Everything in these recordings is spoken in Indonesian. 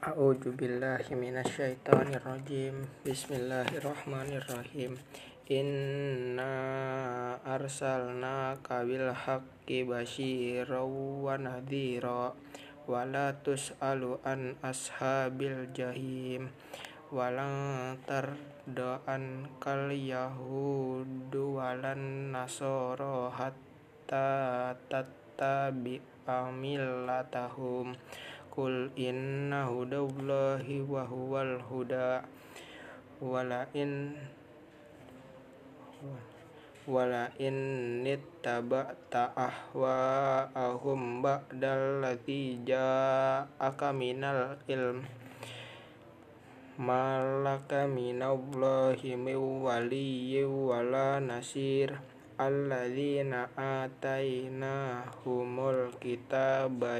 A'udzu billahi minasyaitonir rajim. Bismillahirrahmanirrahim. Inna arsalnaka bil haqqi basyiran wa nadhira wa la tus'alu an ashabil jahim wa lan tarda an kal yahudu walan nasara hatta tattabi'a Kul inna hudallahi wa huwal huda wala in wala in nittaba'ta ahwa'ahum ba'dal ladzi ja'aka minal ilm. Malaka minallahi min waliyyin wala nasir. Alladzina atainahumul kitaba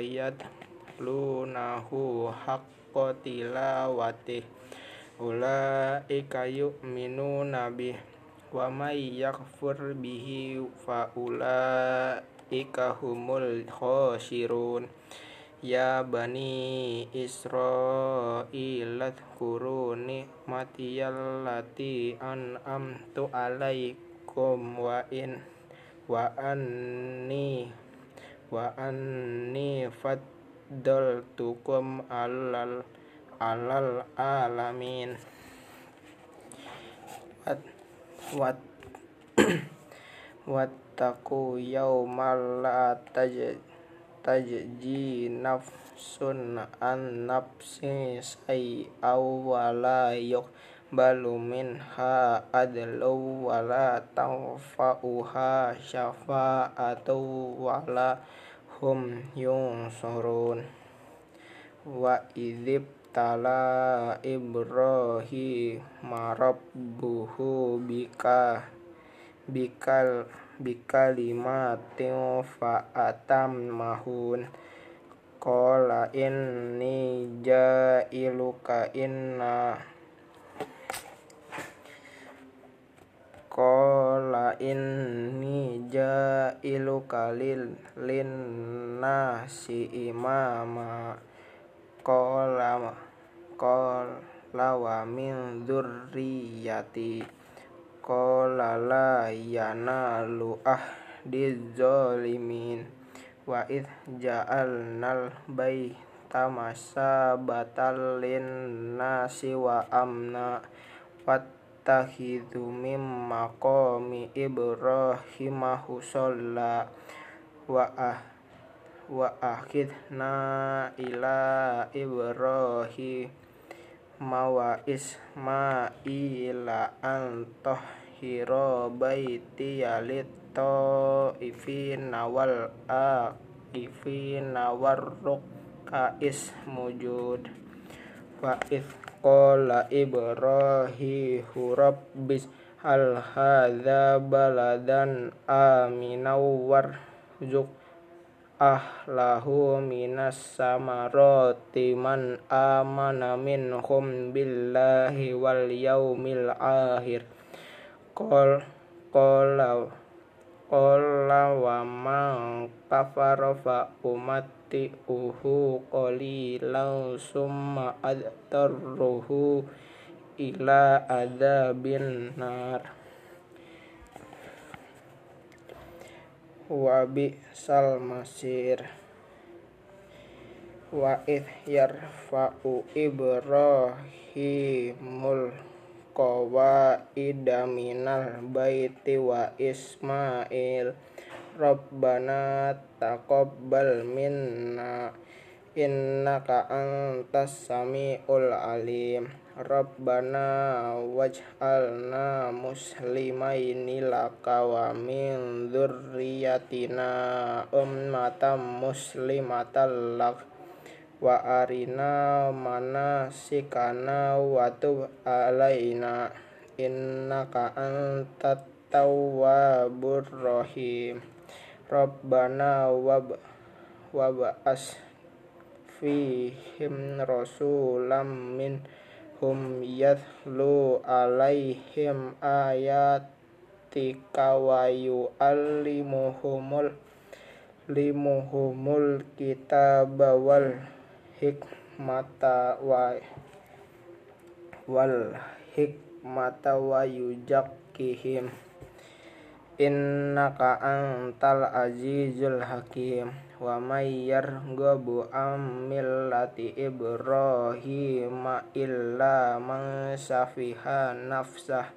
yatlunahu haqqa tilawatih. Ulaika yu'minuna bih wa may yakfur bihi fa ulaika humul khasirun. Ya bani israila dhkuru ni'matiyallati an'amtu alaikum wa in wa anni wa anni fat faddaltukum alal alal alamin. Wat wat wattaqu yawmal la taj tajji nafsun an nafsi say awwala yuqbalu minha adlu wala tanfa'uha syafa'atu wala hum yunsurun wa idzib tala ibrahim marabbuhu bika bikal bikalimatin fa'atam mahun. Qala inni ja'iluka inna Qala inni ja'iluka lil linnasi imama. Qala Qala wa min dzurriyyati. Qala la yanalu ahdiz zalimin Wa idh ja'alnal baita masabatal linnasi wa amna. Wat tattakhidhu mim maqami Ibrahim musalla wa ah wa akhidna ila Ibrahim wa Ismaila an tahhira baiti yalit ta'ifina wal aqifina warruka ismujud wa if Qala Ibrahimu Rabbis hal hadza baladan aminau warzuq ahlahu minas samarati man amana minhum billahi wal yaumil akhir. Qol qala qala wa man kafara fa umat uhu qalilan summa adtarruhu ila adabin nar. Wa sal masir. Wa id yarfa'u ibrahimul qawaida minal baiti wa ismail Rabbana taqabbal minna innaka antas samiul alim. Rabbana waj'alna muslimaini laka wa min dzurriyyatina ummatan muslimatan lak. Wa arina manasikana wa tub alaina innaka antat tawwabur rahim Rabbana wab wab'as fihim rasulam min hum yatlu alaihim ayatika wa yu'allimuhumul limuhumul kitaba wal hikmata wa wal hikmata wa yujakkihim innaka antal azizul hakim. Wa may yarghabu am millati ibrahim illa man safiha nafsah.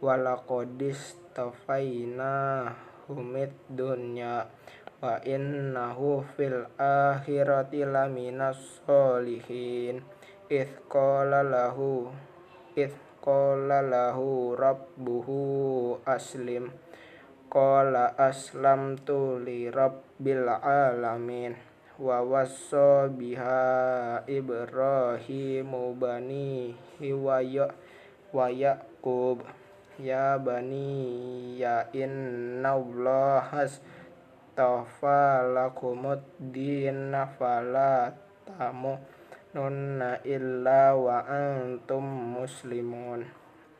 Wa laqadis tafaina humid dunya. Wa innahu fil akhirati laminas solihin ith qala lahu ith qala lahu rabbuhu aslim Qala aslamtu li rabbil alamin wa wassa biha Ibrahimu bani wa ya wa Yaqub. Ya bani ya inna Allah astafa lakumud din fala tamu nunna illa wa antum muslimun.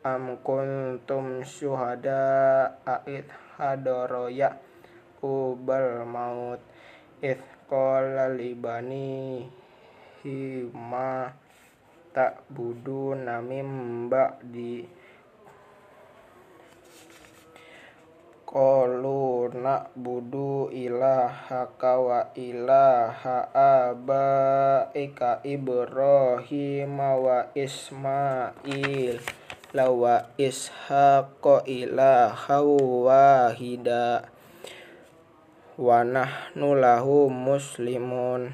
Am kuntum syuhada a'id hadara ubal maut ith qala libani hima tak budu namim di Qalu nak budu ilaha wa ilaha ika Ibrahim wa Ismail lawa ishaqa ilaha wahida. Wa nahnu muslimun.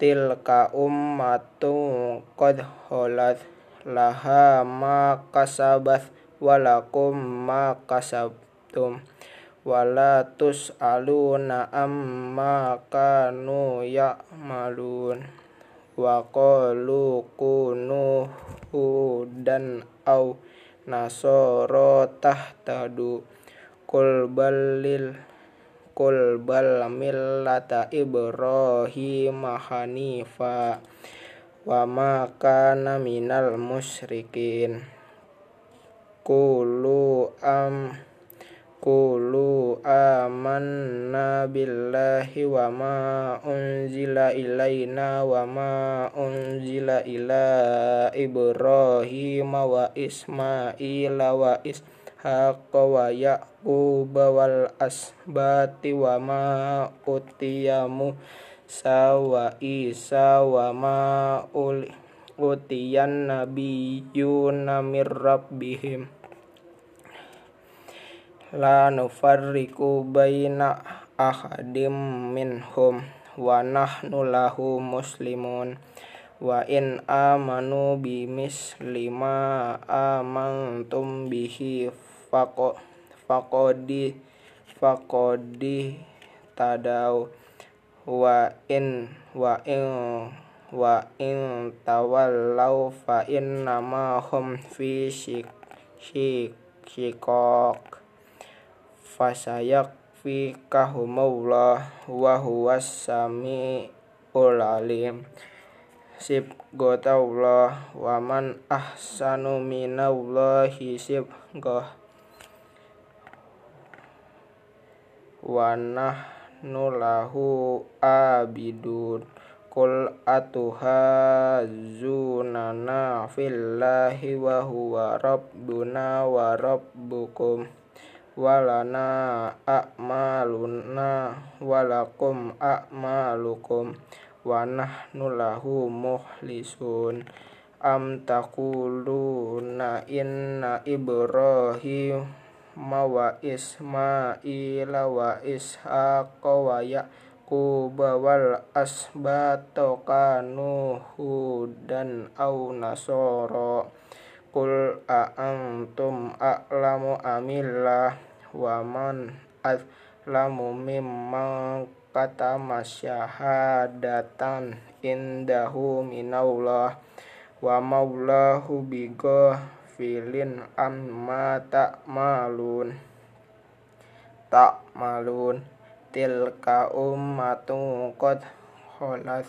Tilka ummatun qad khalat laha ma kasabat walakum ma kasabtum. Wala tus'aluna amma kanu ya'malun wa qalu kunu hudan au nasoro tahtadu. Kul balil kul bal millata ibrahim hanifa wa ma kana minal musyrikin. Kulu am Kulu amanna billahi wa ma unzila ilaina wa ma unzila ila Ibrahim wa Ismail wa Ishaq wa Yaqub wal asbati wa ma utiyamu sawa Isa wa ma utiyan nabiyuna mir rabbihim la nufarriqu baina ahadim minhum wa nahnu lahu muslimun. Wa in amanu mislima amantum bihi faqo faqodi faqodi tadau. Wa in wa in wa in tawallau fa innama hum fi shik shikok fasayak fi kahumullah wa huwas samiul alim gotaullah wa man ahsanu minallahi goh wa nahnu lahu abidun. Kul atuhazunana fillahi wa huwa rabbuna wa rabbukum walana a'maluna walakum a'malukum wa nahnu lahu muhlisun am taquluna inna ibrahim wa ismaila wa ishaqa wa yaqub wal asbato kanu hudan au nasoro Kul a'antum a'lamu amillah wa man azlamu mimman katama syahadatan indahu minallah wa maulahu filin amma ta'malun ta'malun tilka ummatun qad khalas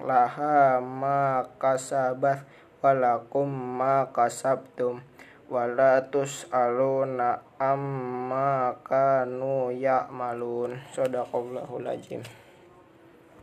laha ma kasabat walakum ma kasabtum wala tus'aluna amma kanu ya'malun. Sadaqallahul azim